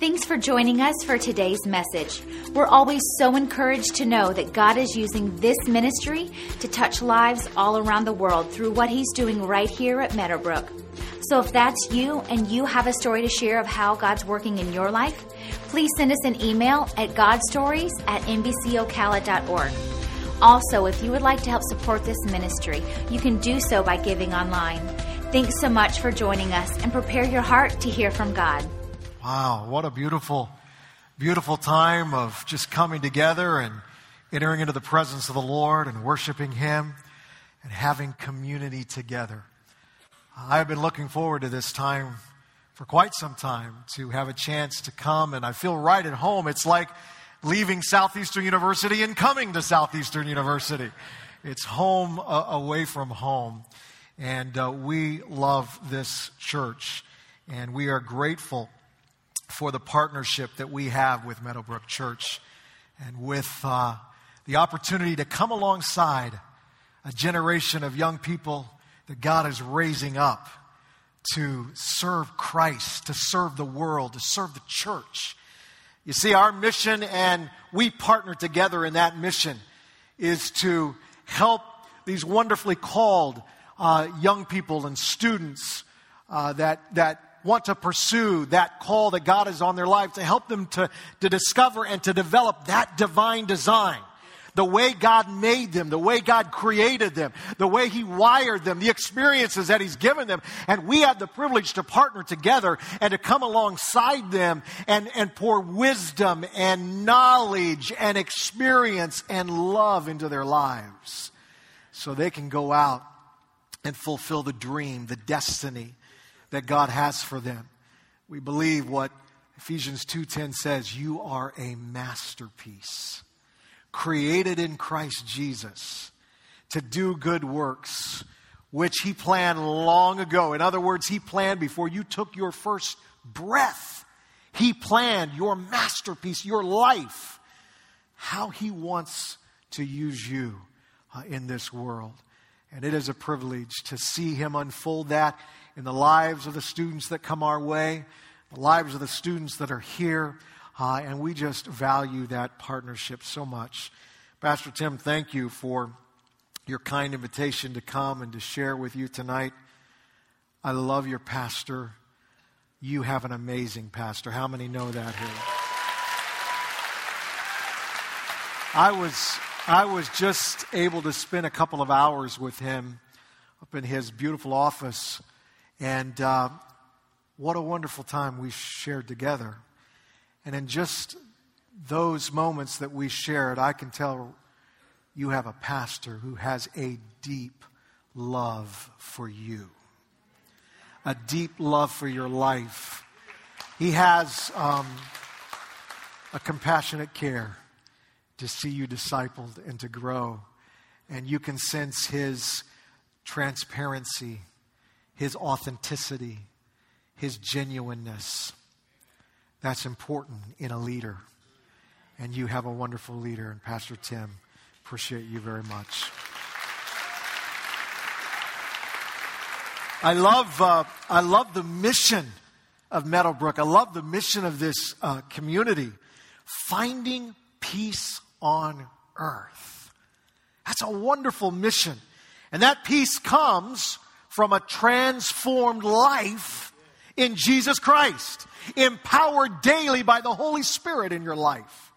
Thanks for joining us for today's message. We're always so encouraged to know that God is using this ministry to touch lives all around the world through what He's doing right here at Meadowbrook. So if that's you and you have a story to share of how God's working in your life, please send us an email at godstories at mbcocala.org. Also, if you would like to help support this ministry, you can do so by giving online. Thanks so much for joining us and prepare your heart to hear from God. Wow, what a beautiful, beautiful time of just coming together and entering into the presence of the Lord and worshiping Him and having community together. I've been looking forward to this time for quite some time to have a chance to come, and I feel right at home. It's like leaving Southeastern University and coming to Southeastern University. It's home uh, away from home. And uh, we love this church, and we are grateful for the partnership that we have with Meadowbrook Church and with uh, the opportunity to come alongside a generation of young people that God is raising up to serve Christ, to serve the world, to serve the church. You see, our mission, and we partner together in that mission, is to help these wonderfully called uh, young people and students uh, that, that want to pursue that call that God is on their life, to help them to, to discover and to develop that divine design. The way God made them, the way God created them, the way He wired them, the experiences that He's given them. And we have the privilege to partner together and to come alongside them and, and pour wisdom and knowledge and experience and love into their lives so they can go out and fulfill the dream, the destiny that God has for them. We believe what Ephesians 2:10 says, you are a masterpiece, created in Christ Jesus to do good works, which he planned long ago. In other words, he planned before you took your first breath. He planned your masterpiece, your life, how he wants to use you uh, in this world. And it is a privilege to see him unfold that in the lives of the students that come our way, the lives of the students that are here. Uh, and we just value that partnership so much. Pastor Tim, thank you for your kind invitation to come and to share with you tonight. I love your pastor. You have an amazing pastor. How many know that here? I was I was just able to spend a couple of hours with him up in his beautiful office and uh, what a wonderful time we shared together. And in just those moments that we shared, I can tell you have a pastor who has a deep love for you, a deep love for your life. He has um, a compassionate care to see you discipled and to grow. And you can sense his transparency his authenticity, his genuineness. That's important in a leader. And you have a wonderful leader, and Pastor Tim. Appreciate you very much. I love, uh, I love the mission of Meadowbrook. I love the mission of this uh, community finding peace on earth. That's a wonderful mission. And that peace comes from a transformed life in Jesus Christ, empowered daily by the Holy Spirit in your life.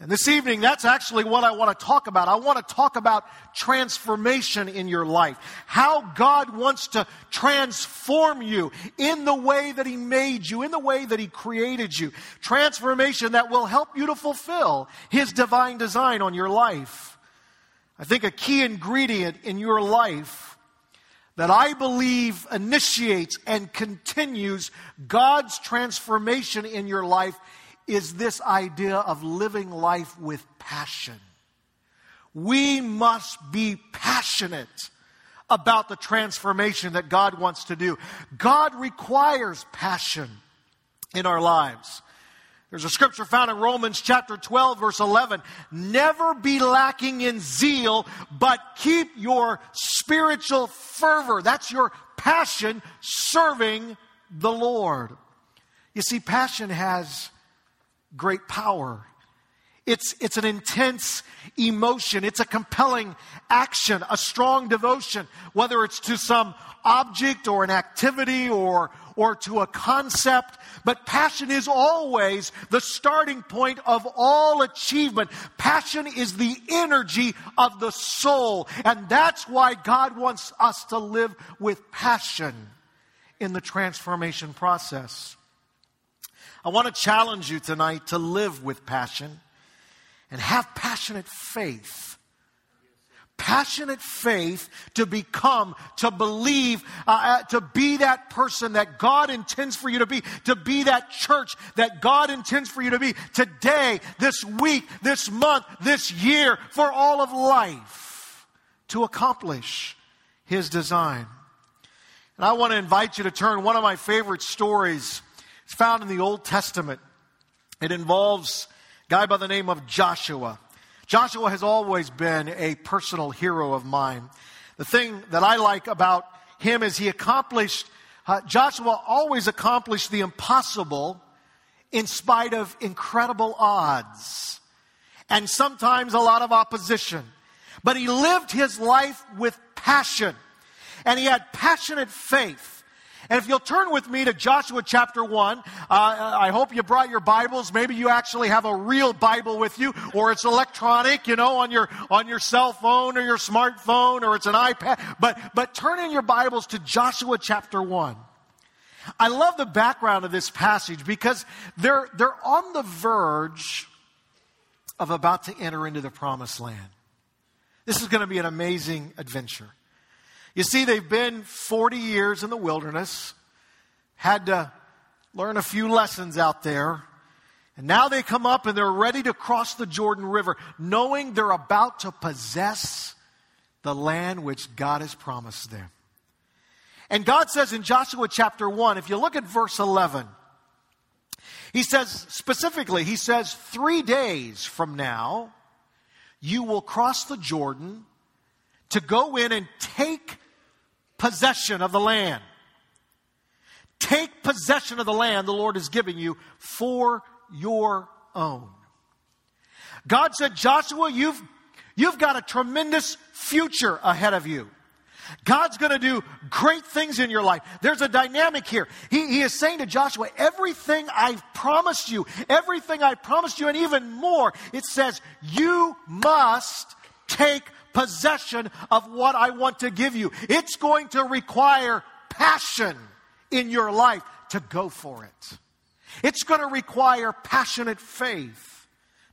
And this evening, that's actually what I want to talk about. I want to talk about transformation in your life. How God wants to transform you in the way that He made you, in the way that He created you. Transformation that will help you to fulfill His divine design on your life. I think a key ingredient in your life that I believe initiates and continues God's transformation in your life is this idea of living life with passion. We must be passionate about the transformation that God wants to do. God requires passion in our lives. There's a scripture found in Romans chapter 12, verse 11. Never be lacking in zeal, but keep your spiritual fervor. That's your passion serving the Lord. You see, passion has great power. It's, it's an intense emotion. It's a compelling action, a strong devotion, whether it's to some object or an activity or, or to a concept. But passion is always the starting point of all achievement. Passion is the energy of the soul. And that's why God wants us to live with passion in the transformation process. I want to challenge you tonight to live with passion and have passionate faith. Passionate faith to become, to believe, uh, uh, to be that person that God intends for you to be, to be that church that God intends for you to be today, this week, this month, this year, for all of life to accomplish His design. And I want to invite you to turn one of my favorite stories. It's found in the Old Testament. It involves a guy by the name of Joshua. Joshua has always been a personal hero of mine. The thing that I like about him is he accomplished, uh, Joshua always accomplished the impossible in spite of incredible odds and sometimes a lot of opposition. But he lived his life with passion and he had passionate faith. And if you'll turn with me to Joshua chapter 1, uh, I hope you brought your Bibles. Maybe you actually have a real Bible with you, or it's electronic, you know, on your, on your cell phone or your smartphone, or it's an iPad. But, but turn in your Bibles to Joshua chapter 1. I love the background of this passage because they're, they're on the verge of about to enter into the promised land. This is going to be an amazing adventure. You see, they've been 40 years in the wilderness, had to learn a few lessons out there, and now they come up and they're ready to cross the Jordan River, knowing they're about to possess the land which God has promised them. And God says in Joshua chapter 1, if you look at verse 11, he says specifically, he says, three days from now, you will cross the Jordan to go in and take possession of the land. Take possession of the land the Lord is giving you for your own. God said, Joshua, you've, you've got a tremendous future ahead of you. God's going to do great things in your life. There's a dynamic here. He, he is saying to Joshua, everything I've promised you, everything I promised you, and even more, it says, you must take possession of what I want to give you. It's going to require passion in your life to go for it. It's going to require passionate faith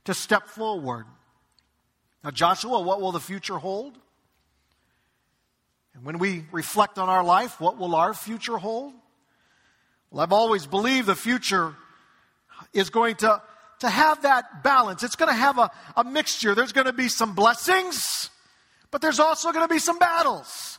to step forward. Now, Joshua, what will the future hold? And when we reflect on our life, what will our future hold? Well, I've always believed the future is going to, to have that balance. It's going to have a, a mixture. There's going to be some blessings but there's also going to be some battles.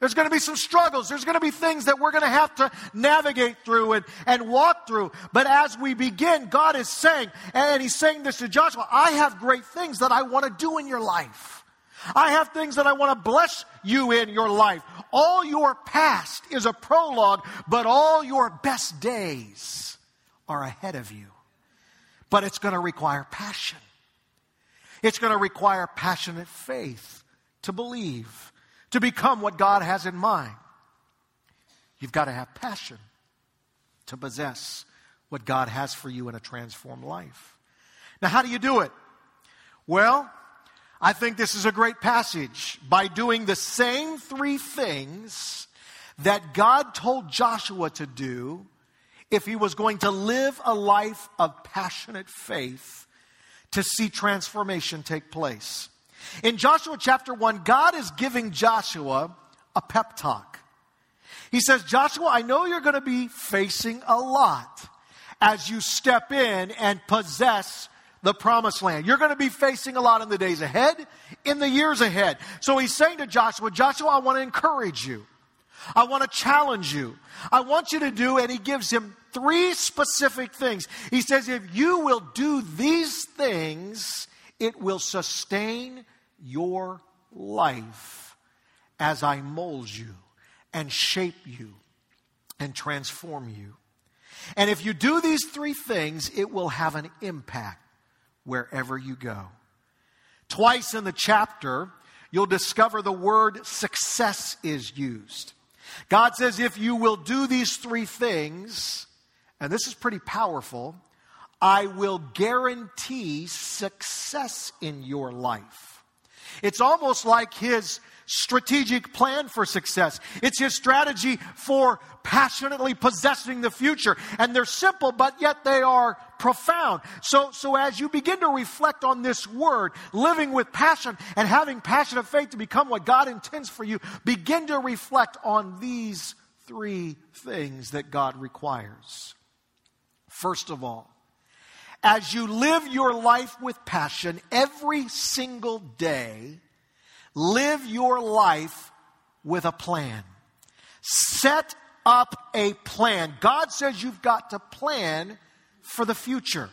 There's going to be some struggles. There's going to be things that we're going to have to navigate through and, and walk through. But as we begin, God is saying, and He's saying this to Joshua, I have great things that I want to do in your life. I have things that I want to bless you in your life. All your past is a prologue, but all your best days are ahead of you. But it's going to require passion. It's going to require passionate faith to believe, to become what God has in mind. You've got to have passion to possess what God has for you in a transformed life. Now, how do you do it? Well, I think this is a great passage by doing the same three things that God told Joshua to do if he was going to live a life of passionate faith to see transformation take place. In Joshua chapter 1, God is giving Joshua a pep talk. He says, Joshua, I know you're going to be facing a lot as you step in and possess the promised land. You're going to be facing a lot in the days ahead, in the years ahead. So he's saying to Joshua, Joshua, I want to encourage you. I want to challenge you. I want you to do, and he gives him three specific things. He says, if you will do these things, it will sustain your life as I mold you and shape you and transform you. And if you do these three things, it will have an impact wherever you go. Twice in the chapter, you'll discover the word success is used. God says, if you will do these three things, and this is pretty powerful, I will guarantee success in your life. It's almost like his strategic plan for success. It's his strategy for passionately possessing the future. And they're simple, but yet they are profound. So, so as you begin to reflect on this word, living with passion and having passionate faith to become what God intends for you, begin to reflect on these three things that God requires. First of all, as you live your life with passion every single day, live your life with a plan. Set up a plan. God says you've got to plan for the future.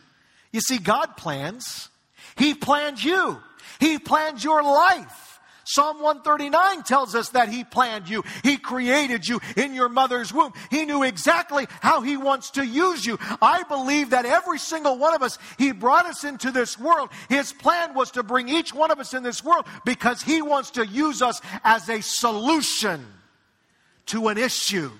You see, God plans. He plans you. He plans your life. Psalm 139 tells us that He planned you. He created you in your mother's womb. He knew exactly how He wants to use you. I believe that every single one of us, He brought us into this world. His plan was to bring each one of us in this world because He wants to use us as a solution to an issue,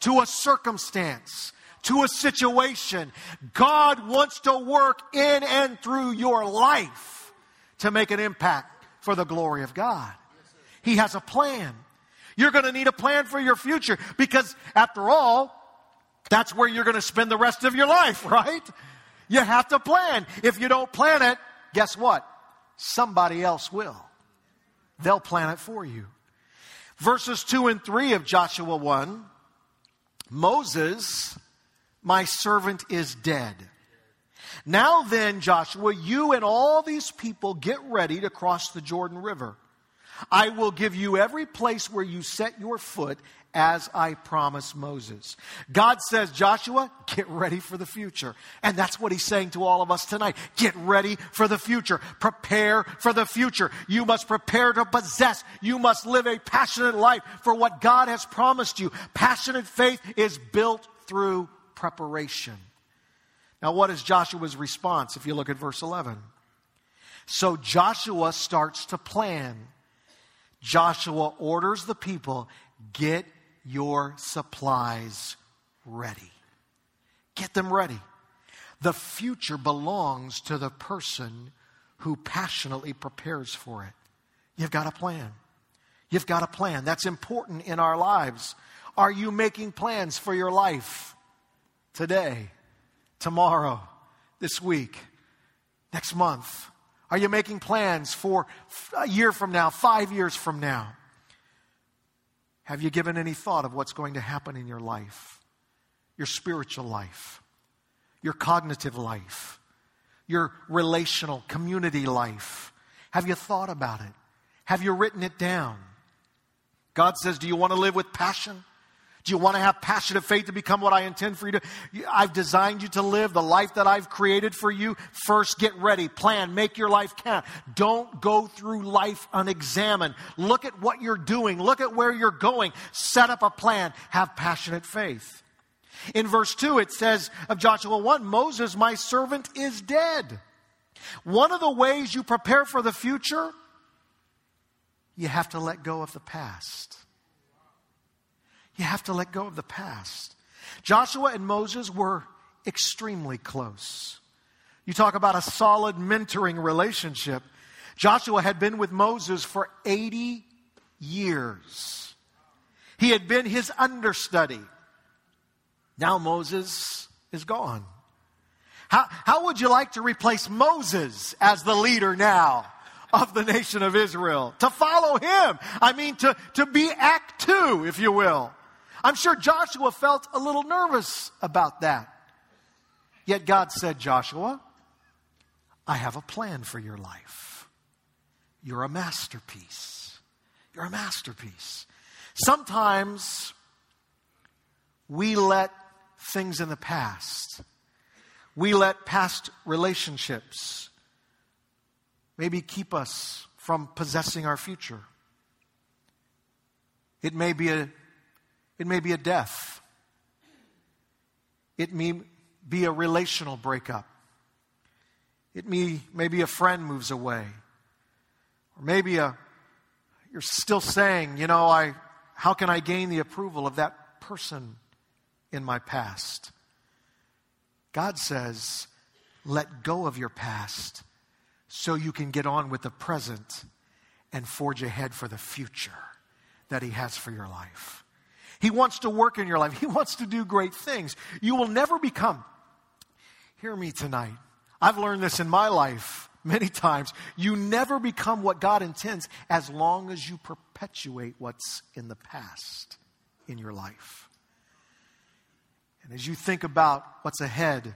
to a circumstance, to a situation. God wants to work in and through your life to make an impact for the glory of God. He has a plan. You're going to need a plan for your future because, after all, that's where you're going to spend the rest of your life, right? You have to plan. If you don't plan it, guess what? Somebody else will. They'll plan it for you. Verses 2 and 3 of Joshua 1 Moses, my servant, is dead. Now then, Joshua, you and all these people get ready to cross the Jordan River. I will give you every place where you set your foot as I promised Moses. God says, Joshua, get ready for the future. And that's what he's saying to all of us tonight. Get ready for the future. Prepare for the future. You must prepare to possess. You must live a passionate life for what God has promised you. Passionate faith is built through preparation. Now, what is Joshua's response if you look at verse 11? So Joshua starts to plan. Joshua orders the people get your supplies ready. Get them ready. The future belongs to the person who passionately prepares for it. You've got a plan. You've got a plan. That's important in our lives. Are you making plans for your life today? Tomorrow, this week, next month? Are you making plans for a year from now, five years from now? Have you given any thought of what's going to happen in your life, your spiritual life, your cognitive life, your relational community life? Have you thought about it? Have you written it down? God says, Do you want to live with passion? Do you want to have passionate faith to become what I intend for you to? I've designed you to live the life that I've created for you. First, get ready, plan, make your life count. Don't go through life unexamined. Look at what you're doing, look at where you're going, set up a plan, have passionate faith. In verse 2, it says of Joshua 1 Moses, my servant, is dead. One of the ways you prepare for the future, you have to let go of the past. You have to let go of the past. Joshua and Moses were extremely close. You talk about a solid mentoring relationship. Joshua had been with Moses for 80 years. He had been his understudy. Now Moses is gone. How, how would you like to replace Moses as the leader now? of the nation of Israel. To follow him. I mean, to, to be act two, if you will. I'm sure Joshua felt a little nervous about that. Yet God said, Joshua, I have a plan for your life. You're a masterpiece. You're a masterpiece. Sometimes we let things in the past, we let past relationships maybe keep us from possessing our future. It may be a it may be a death. It may be a relational breakup. It may, maybe a friend moves away. Or maybe a, you're still saying, you know, I, how can I gain the approval of that person in my past? God says, let go of your past so you can get on with the present and forge ahead for the future that He has for your life. He wants to work in your life, He wants to do great things. You will never become, hear me tonight. I've learned this in my life many times. You never become what God intends as long as you perpetuate what's in the past in your life. And as you think about what's ahead,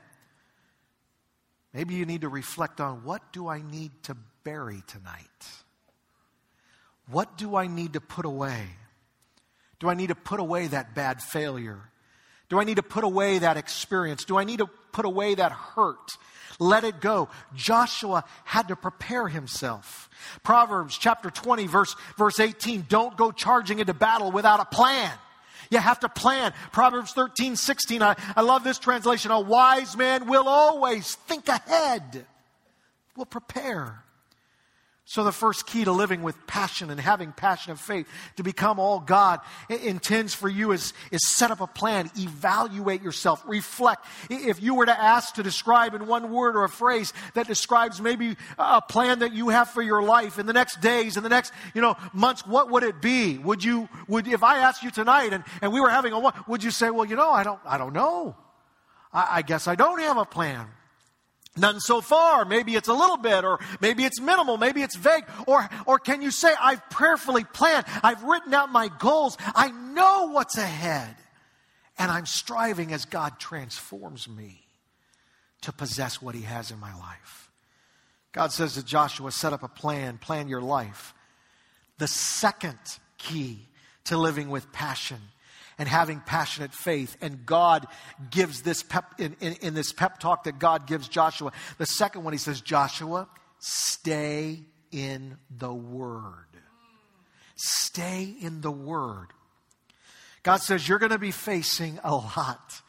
maybe you need to reflect on what do I need to bury tonight? What do I need to put away? Do I need to put away that bad failure? Do I need to put away that experience? Do I need to put away that hurt? Let it go. Joshua had to prepare himself. Proverbs chapter 20, verse, verse 18 don't go charging into battle without a plan. You have to plan. Proverbs 13, 16. I, I love this translation. A wise man will always think ahead, will prepare. So, the first key to living with passion and having passion of faith to become all God intends for you is, is set up a plan, evaluate yourself, reflect. If you were to ask to describe in one word or a phrase that describes maybe a plan that you have for your life in the next days, in the next, you know, months, what would it be? Would you, would, if I asked you tonight and, and we were having a would you say, well, you know, I don't, I don't know. I, I guess I don't have a plan. None so far. Maybe it's a little bit, or maybe it's minimal, maybe it's vague. Or, or can you say, I've prayerfully planned, I've written out my goals, I know what's ahead, and I'm striving as God transforms me to possess what He has in my life. God says to Joshua, set up a plan, plan your life. The second key to living with passion and having passionate faith. And God gives this pep, in, in, in this pep talk that God gives Joshua. The second one, he says, Joshua, stay in the Word. Stay in the Word. God says you're going to be facing a lot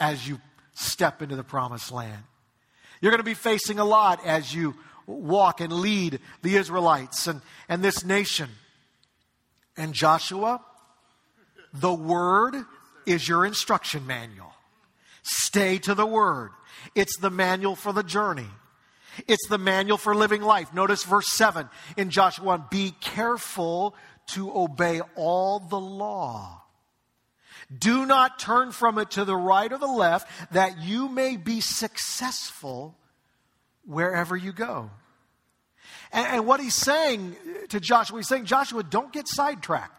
as you step into the promised land. You're going to be facing a lot as you walk and lead the Israelites and, and this nation. And Joshua, the Word is your instruction manual. Stay to the Word. It's the manual for the journey. It's the manual for living life. Notice verse 7 in Joshua 1 Be careful to obey all the law. Do not turn from it to the right or the left, that you may be successful wherever you go. And, and what he's saying to Joshua, he's saying, Joshua, don't get sidetracked.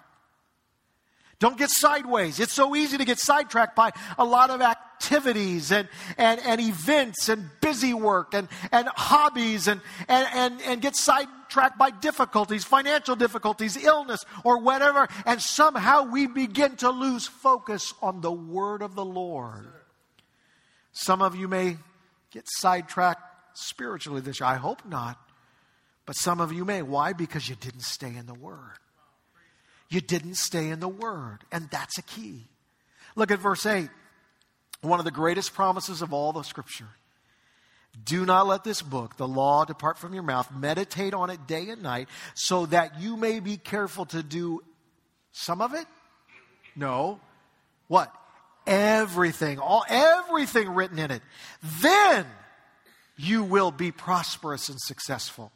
Don't get sideways. It's so easy to get sidetracked by a lot of activities and, and, and events and busy work and, and hobbies and, and, and, and get sidetracked by difficulties, financial difficulties, illness, or whatever. And somehow we begin to lose focus on the word of the Lord. Some of you may get sidetracked spiritually this year. I hope not. But some of you may. Why? Because you didn't stay in the word. You didn't stay in the Word, and that's a key. Look at verse 8. One of the greatest promises of all the Scripture. Do not let this book, the law, depart from your mouth. Meditate on it day and night so that you may be careful to do some of it? No. What? Everything. All everything written in it. Then you will be prosperous and successful.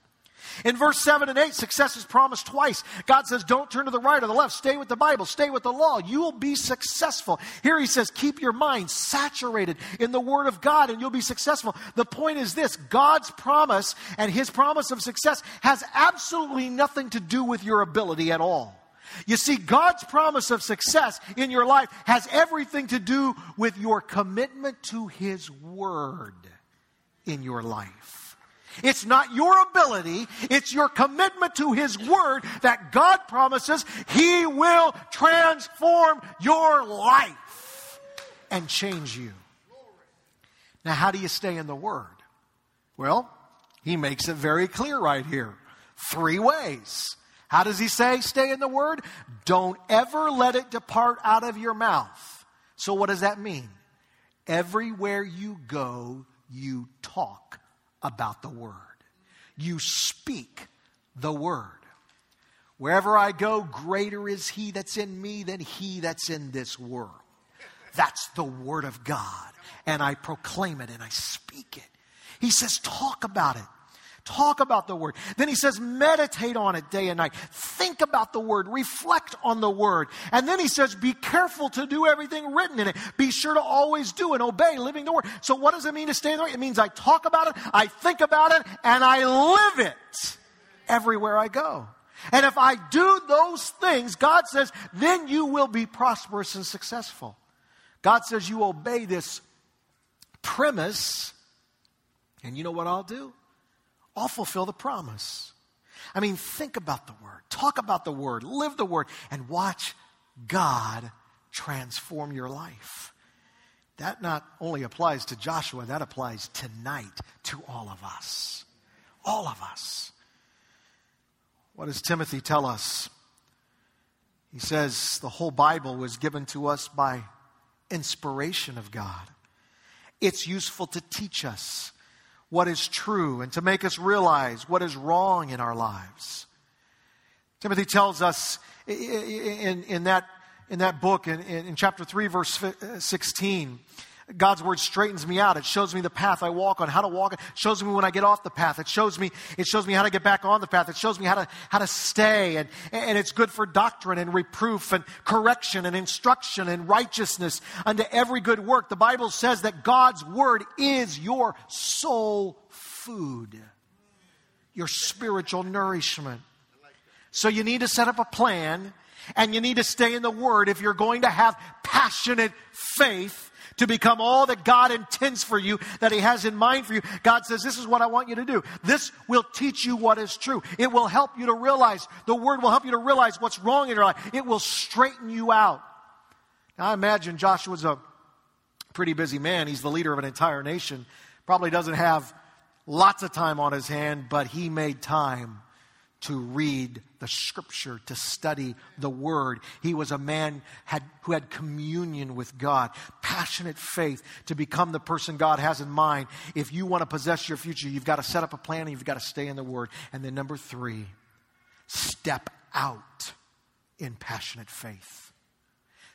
In verse 7 and 8, success is promised twice. God says, Don't turn to the right or the left. Stay with the Bible. Stay with the law. You will be successful. Here he says, Keep your mind saturated in the Word of God and you'll be successful. The point is this God's promise and his promise of success has absolutely nothing to do with your ability at all. You see, God's promise of success in your life has everything to do with your commitment to His Word in your life. It's not your ability, it's your commitment to His Word that God promises He will transform your life and change you. Now, how do you stay in the Word? Well, He makes it very clear right here three ways. How does He say stay in the Word? Don't ever let it depart out of your mouth. So, what does that mean? Everywhere you go, you talk about the word. You speak the word. Wherever I go, greater is he that's in me than he that's in this world. That's the word of God. And I proclaim it and I speak it. He says, talk about it. Talk about the word. Then he says, meditate on it day and night. Think about the word. Reflect on the word. And then he says, be careful to do everything written in it. Be sure to always do and obey living the word. So what does it mean to stay in the word? It means I talk about it, I think about it, and I live it everywhere I go. And if I do those things, God says, then you will be prosperous and successful. God says you obey this premise, and you know what I'll do? I'll fulfill the promise. I mean, think about the word, talk about the word, live the word, and watch God transform your life. That not only applies to Joshua, that applies tonight to all of us. All of us. What does Timothy tell us? He says the whole Bible was given to us by inspiration of God. It's useful to teach us what is true and to make us realize what is wrong in our lives. Timothy tells us in, in, that, in that book, in, in chapter 3, verse uh, 16, God's word straightens me out. It shows me the path I walk on, how to walk. It shows me when I get off the path. It shows me, it shows me how to get back on the path. It shows me how to, how to stay. And, and it's good for doctrine and reproof and correction and instruction and righteousness unto every good work. The Bible says that God's word is your soul food, your spiritual nourishment. So you need to set up a plan and you need to stay in the word if you're going to have passionate faith to become all that God intends for you, that He has in mind for you. God says, This is what I want you to do. This will teach you what is true. It will help you to realize, the Word will help you to realize what's wrong in your life. It will straighten you out. Now, I imagine Joshua's a pretty busy man. He's the leader of an entire nation. Probably doesn't have lots of time on his hand, but he made time to read the scripture, to study the word. He was a man had, who had communion with God, passionate faith to become the person God has in mind. If you want to possess your future, you've got to set up a plan and you've got to stay in the word. And then number three, step out in passionate faith.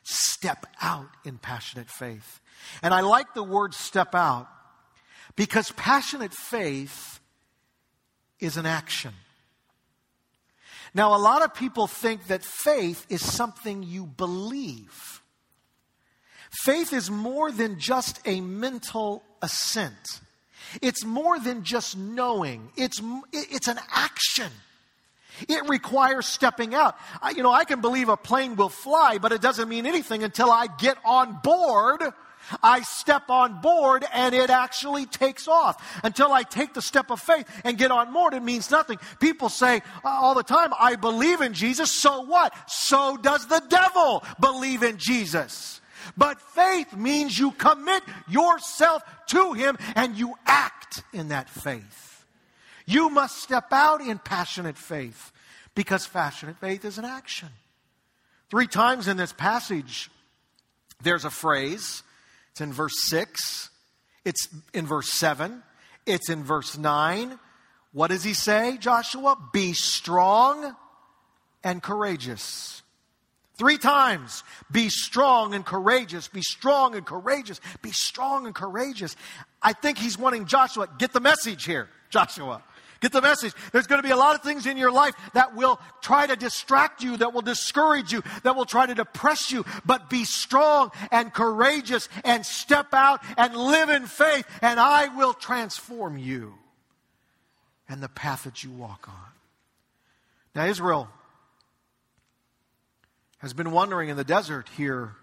Step out in passionate faith. And I like the word step out because passionate faith is an action. Now, a lot of people think that faith is something you believe. Faith is more than just a mental assent. It's more than just knowing. It's, it's an action. It requires stepping out. I, you know, I can believe a plane will fly, but it doesn't mean anything until I get on board I step on board and it actually takes off. Until I take the step of faith and get on board, it means nothing. People say uh, all the time, I believe in Jesus, so what? So does the devil believe in Jesus. But faith means you commit yourself to Him and you act in that faith. You must step out in passionate faith because passionate faith is an action. Three times in this passage, there's a phrase it's in verse 6, it's in verse 7, it's in verse 9. What does he say, Joshua? Be strong and courageous. Three times. Be strong and courageous. Be strong and courageous. Be strong and courageous. I think he's wanting Joshua, get the message here, Joshua. Get the message. There's going to be a lot of things in your life that will try to distract you, that will discourage you, that will try to depress you. But be strong and courageous and step out and live in faith, and I will transform you and the path that you walk on. Now, Israel has been wandering in the desert here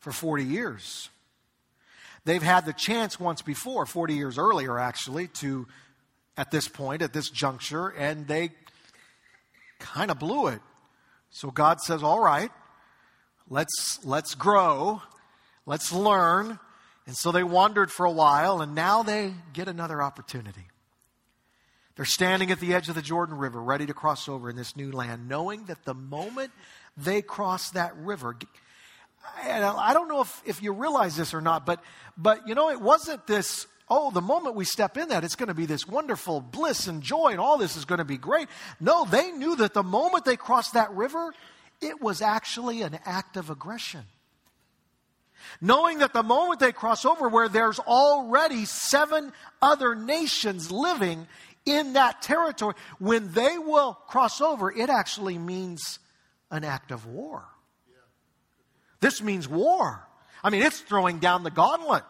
for 40 years. They've had the chance once before, 40 years earlier actually, to at this point, at this juncture, and they kind of blew it. So God says, All right, let's, let's grow, let's learn. And so they wandered for a while, and now they get another opportunity. They're standing at the edge of the Jordan River, ready to cross over in this new land, knowing that the moment they cross that river, and I don't know if, if you realize this or not, but, but you know, it wasn't this, oh, the moment we step in that, it's going to be this wonderful bliss and joy and all this is going to be great. No, they knew that the moment they crossed that river, it was actually an act of aggression. Knowing that the moment they cross over, where there's already seven other nations living in that territory, when they will cross over, it actually means an act of war. This means war. I mean, it's throwing down the gauntlet.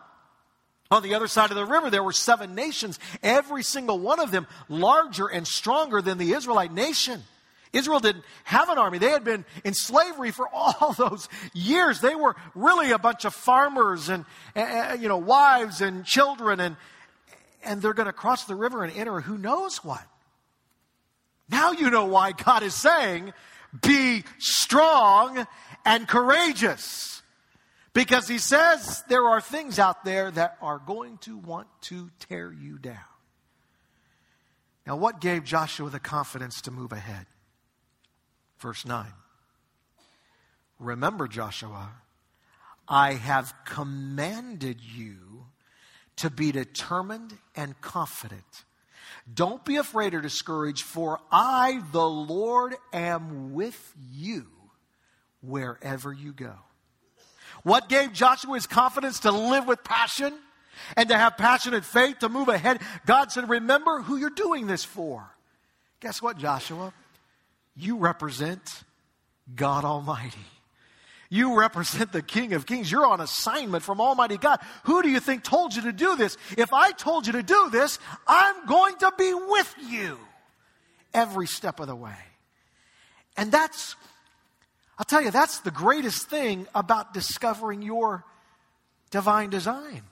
On the other side of the river, there were seven nations, every single one of them larger and stronger than the Israelite nation. Israel didn't have an army. They had been in slavery for all those years. They were really a bunch of farmers and, and you know, wives and children and, and they're going to cross the river and enter who knows what. Now you know why God is saying, be strong and courageous. Because he says there are things out there that are going to want to tear you down. Now, what gave Joshua the confidence to move ahead? Verse 9. Remember, Joshua, I have commanded you to be determined and confident. Don't be afraid or discouraged, for I, the Lord, am with you wherever you go. What gave Joshua his confidence to live with passion and to have passionate faith to move ahead? God said, Remember who you're doing this for. Guess what, Joshua? You represent God Almighty. You represent the King of Kings. You're on assignment from Almighty God. Who do you think told you to do this? If I told you to do this, I'm going to be with you every step of the way. And that's I'll tell you, that's the greatest thing about discovering your divine design.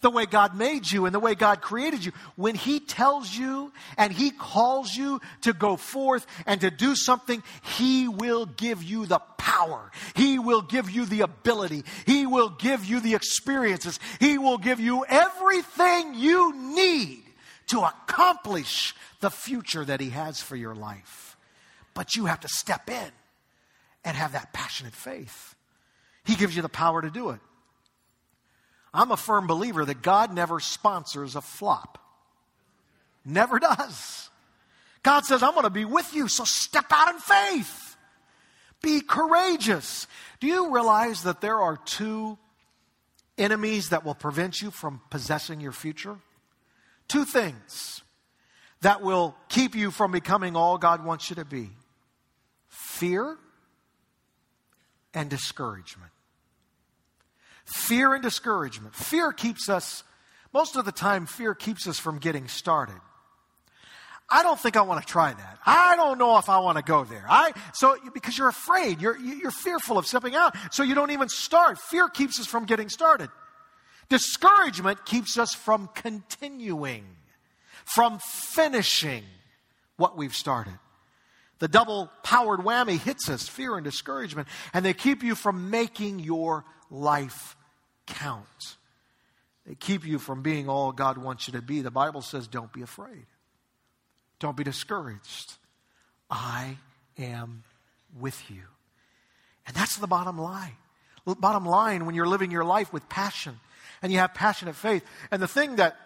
The way God made you and the way God created you. When He tells you and He calls you to go forth and to do something, He will give you the power. He will give you the ability. He will give you the experiences. He will give you everything you need to accomplish the future that He has for your life. But you have to step in and have that passionate faith. He gives you the power to do it. I'm a firm believer that God never sponsors a flop. Never does. God says, I'm going to be with you, so step out in faith. Be courageous. Do you realize that there are two enemies that will prevent you from possessing your future? Two things that will keep you from becoming all God wants you to be fear and discouragement. Fear and discouragement. Fear keeps us, most of the time, fear keeps us from getting started. I don't think I want to try that. I don't know if I want to go there. I so because you're afraid, you're you're fearful of stepping out, so you don't even start. Fear keeps us from getting started. Discouragement keeps us from continuing, from finishing what we've started. The double powered whammy hits us fear and discouragement, and they keep you from making your life count. They keep you from being all God wants you to be. The Bible says, don't be afraid, don't be discouraged. I am with you. And that's the bottom line. Bottom line, when you're living your life with passion and you have passionate faith. And the thing that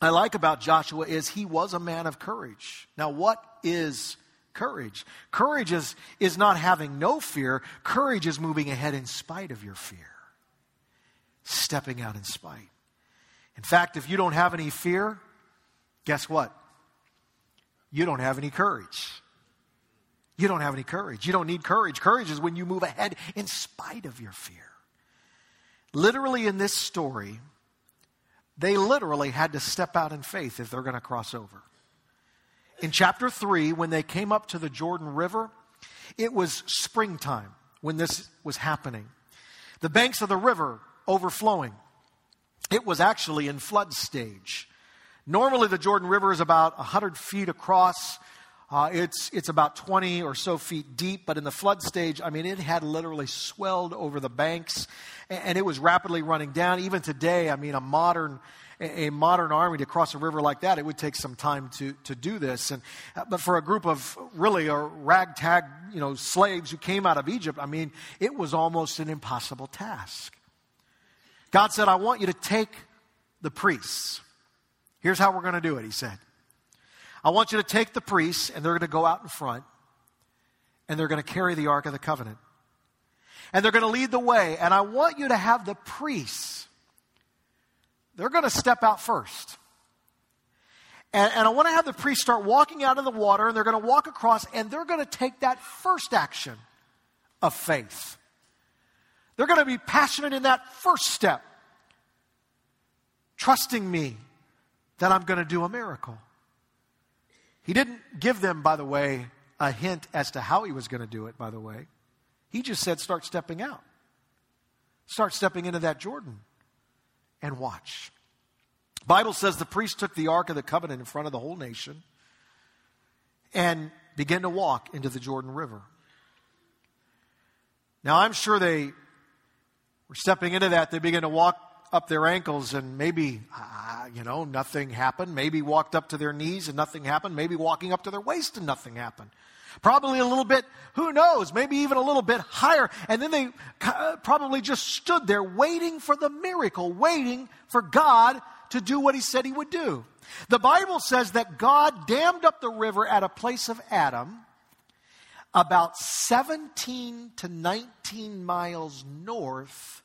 I like about Joshua is he was a man of courage. Now, what is courage. Courage is, is not having no fear, courage is moving ahead in spite of your fear, stepping out in spite. In fact, if you don't have any fear, guess what? You don't have any courage. You don't have any courage. You don't need courage. Courage is when you move ahead in spite of your fear. Literally, in this story, they literally had to step out in faith if they're going to cross over. In chapter 3, when they came up to the Jordan River, it was springtime when this was happening. The banks of the river overflowing. It was actually in flood stage. Normally, the Jordan River is about 100 feet across. Uh, it's, it's about 20 or so feet deep, but in the flood stage, I mean, it had literally swelled over the banks and, and it was rapidly running down. Even today, I mean, a modern a, a, modern army to cross a river like that, it would take some time to, to do this. And, uh, but for a group of really a ragtag, you know, slaves who came out of Egypt, I mean, it was almost an impossible task. God said, I want you to take the priests. Here's how we're going to do it, he said. I want you to take the priests, and they're going to go out in front, and they're going to carry the Ark of the Covenant. And they're going to lead the way. And I want you to have the priests, they're going to step out first. And, and I want to have the priest start walking out of the water, and they're going to walk across, and they're going to take that first action of faith. They're going to be passionate in that first step, trusting me that I'm going to do a miracle. He didn't give them, by the way, a hint as to how he was going to do it, by the way. He just said, start stepping out. Start stepping into that Jordan and watch. Bible says the priest took the Ark of the Covenant in front of the whole nation and began to walk into the Jordan River. Now, I'm sure they were stepping into that, they began to walk up their ankles and maybe, uh, you know, nothing happened. Maybe walked up to their knees and nothing happened. Maybe walking up to their waist and nothing happened. Probably a little bit, who knows, maybe even a little bit higher. And then they probably just stood there waiting for the miracle, waiting for God to do what he said he would do. The Bible says that God dammed up the river at a place of Adam about 17 to 19 miles north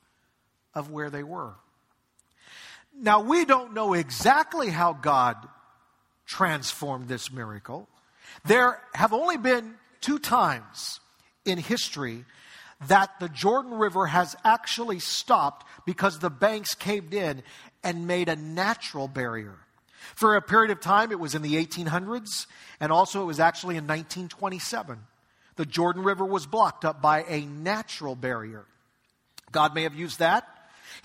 of where they were. Now, we don't know exactly how God transformed this miracle. There have only been two times in history that the Jordan River has actually stopped because the banks caved in and made a natural barrier. For a period of time, it was in the 1800s, and also it was actually in 1927 the Jordan River was blocked up by a natural barrier. God may have used that.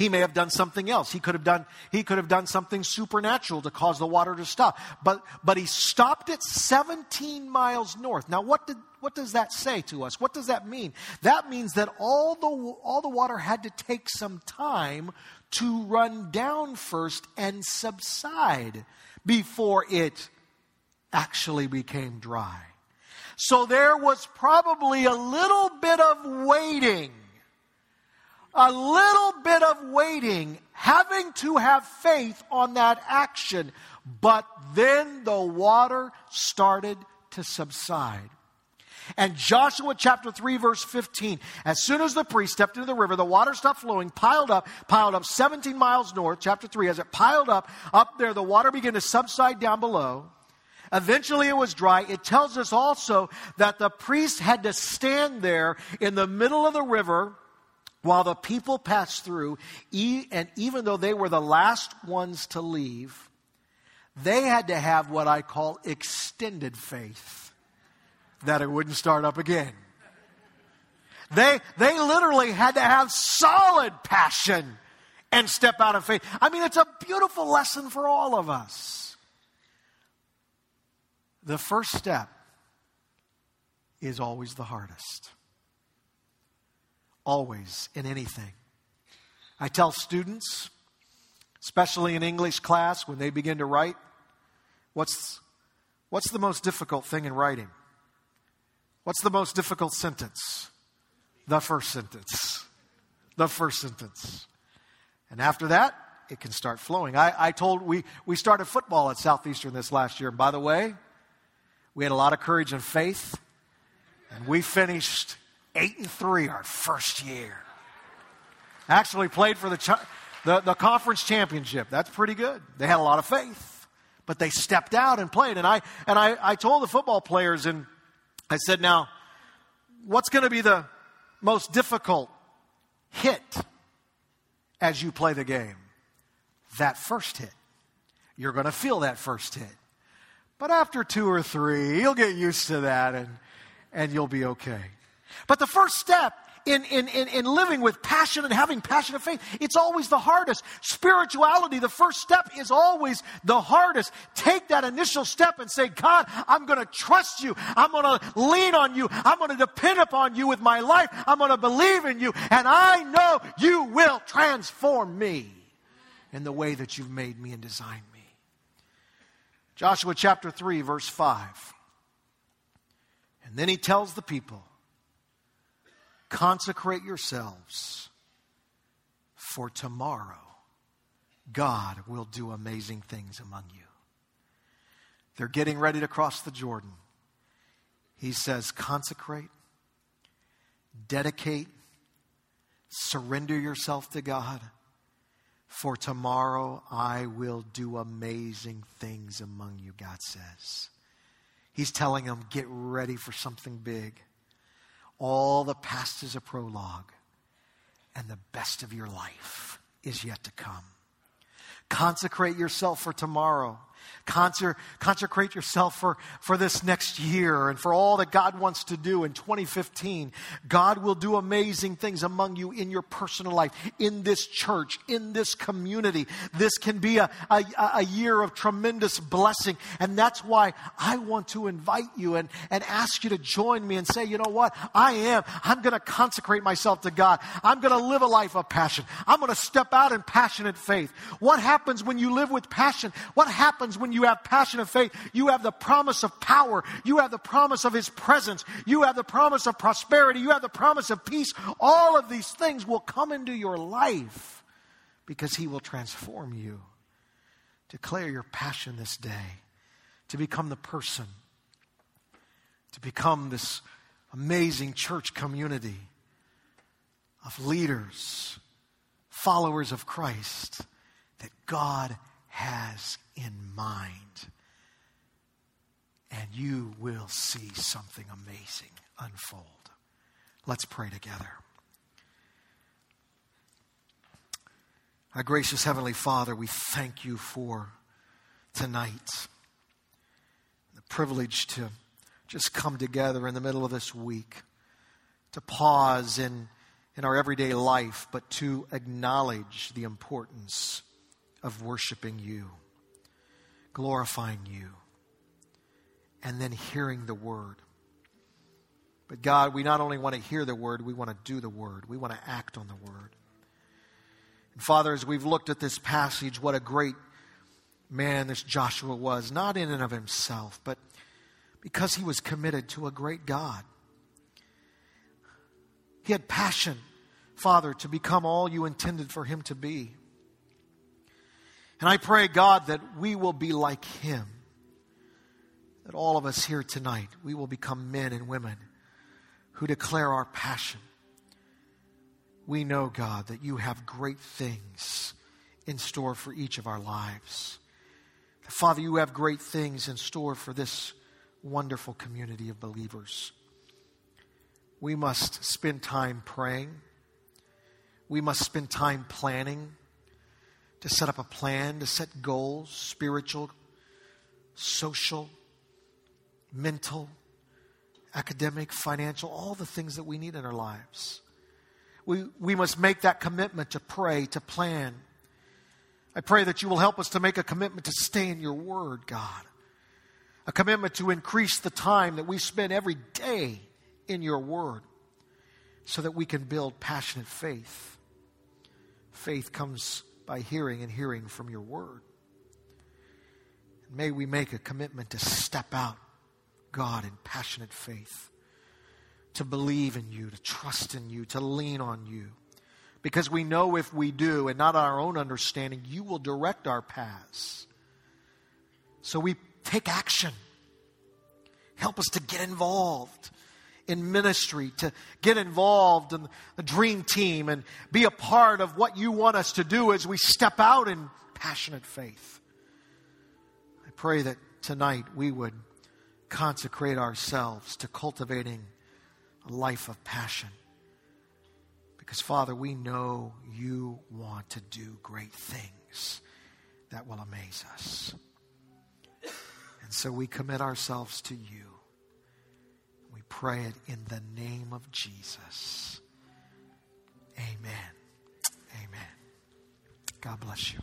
He may have done something else. He could have done, he could have done something supernatural to cause the water to stop. But, but he stopped it 17 miles north. Now, what, did, what does that say to us? What does that mean? That means that all the, all the water had to take some time to run down first and subside before it actually became dry. So there was probably a little bit of waiting. A little bit of waiting, having to have faith on that action. But then the water started to subside. And Joshua chapter 3, verse 15. As soon as the priest stepped into the river, the water stopped flowing, piled up, piled up 17 miles north, chapter 3. As it piled up, up there, the water began to subside down below. Eventually it was dry. It tells us also that the priest had to stand there in the middle of the river while the people passed through. And even though they were the last ones to leave, they had to have what I call extended faith that it wouldn't start up again. They, they literally had to have solid passion and step out of faith. I mean, it's a beautiful lesson for all of us. The first step is always the hardest. Always in anything. I tell students, especially in English class, when they begin to write, what's, what's the most difficult thing in writing? What's the most difficult sentence? The first sentence. The first sentence. And after that, it can start flowing. I, I told, we, we started football at Southeastern this last year. And by the way, we had a lot of courage and faith, and we finished eight and three our first year. Actually, played for the, the, the conference championship. That's pretty good. They had a lot of faith, but they stepped out and played. And I and I, I told the football players, and I said, now, what's going to be the most difficult hit as you play the game? That first hit. You're going to feel that first hit. But after two or three, you'll get used to that and, and you'll be okay. But the first step in, in, in, in, living with passion and having passionate faith, it's always the hardest. Spirituality, the first step is always the hardest. Take that initial step and say, God, I'm going to trust you. I'm going to lean on you. I'm going to depend upon you with my life. I'm going to believe in you. And I know you will transform me. in the way that you've made me and designed me. Joshua chapter 3, verse 5. And then he tells the people, consecrate yourselves, for tomorrow God will do amazing things among you. They're getting ready to cross the Jordan. He says, consecrate, dedicate, surrender yourself to God. For tomorrow I will do amazing things among you, God says. He's telling them, get ready for something big. All the past is a prologue, and the best of your life is yet to come. Consecrate yourself for tomorrow. Consecrate yourself for, for this next year and for all that God wants to do in 2015. God will do amazing things among you in your personal life, in this church, in this community. This can be a, a, a year of tremendous blessing. And that's why I want to invite you and, and ask you to join me and say, you know what? I am. I'm going to consecrate myself to God. I'm going to live a life of passion. I'm going to step out in passionate faith. What happens when you live with passion? What happens when you have passion of faith? You have the promise of power. You have the promise of His presence. You have the promise of prosperity. You have the promise of peace. All of these things will come into your life because He will transform you. Declare your passion this day to become the person, to become this amazing church community of leaders, followers of Christ that God has in mind. And you will see something amazing unfold. Let's pray together. Our gracious Heavenly Father, we thank you for tonight. The privilege to just come together in the middle of this week, to pause in, in our everyday life, but to acknowledge the importance of worshiping you, glorifying you, and then hearing the word. But God, we not only want to hear the word, we want to do the word. We want to act on the word. And Father, as we've looked at this passage, what a great man this Joshua was, not in and of himself, but because he was committed to a great God. He had passion, Father, to become all you intended for him to be. And I pray, God, that we will be like him. That all of us here tonight, we will become men and women who declare our passion. We know, God, that you have great things in store for each of our lives. Father, you have great things in store for this wonderful community of believers. We must spend time praying. We must spend time planning to set up a plan, to set goals, spiritual, social, mental, academic, financial, all the things that we need in our lives. We, we must make that commitment to pray, to plan. I pray that you will help us to make a commitment to stay in your word, God. A commitment to increase the time that we spend every day in your word so that we can build passionate faith. Faith comes by hearing and hearing from your word. May we make a commitment to step out, God, in passionate faith, to believe in you, to trust in you, to lean on you. Because we know if we do, and not our own understanding, you will direct our paths. So we take action. Help us to get involved in ministry, to get involved in the dream team and be a part of what you want us to do as we step out in passionate faith. I pray that tonight we would consecrate ourselves to cultivating a life of passion. Because, Father, we know you want to do great things that will amaze us. And so we commit ourselves to you pray it in the name of Jesus. Amen. Amen. God bless you.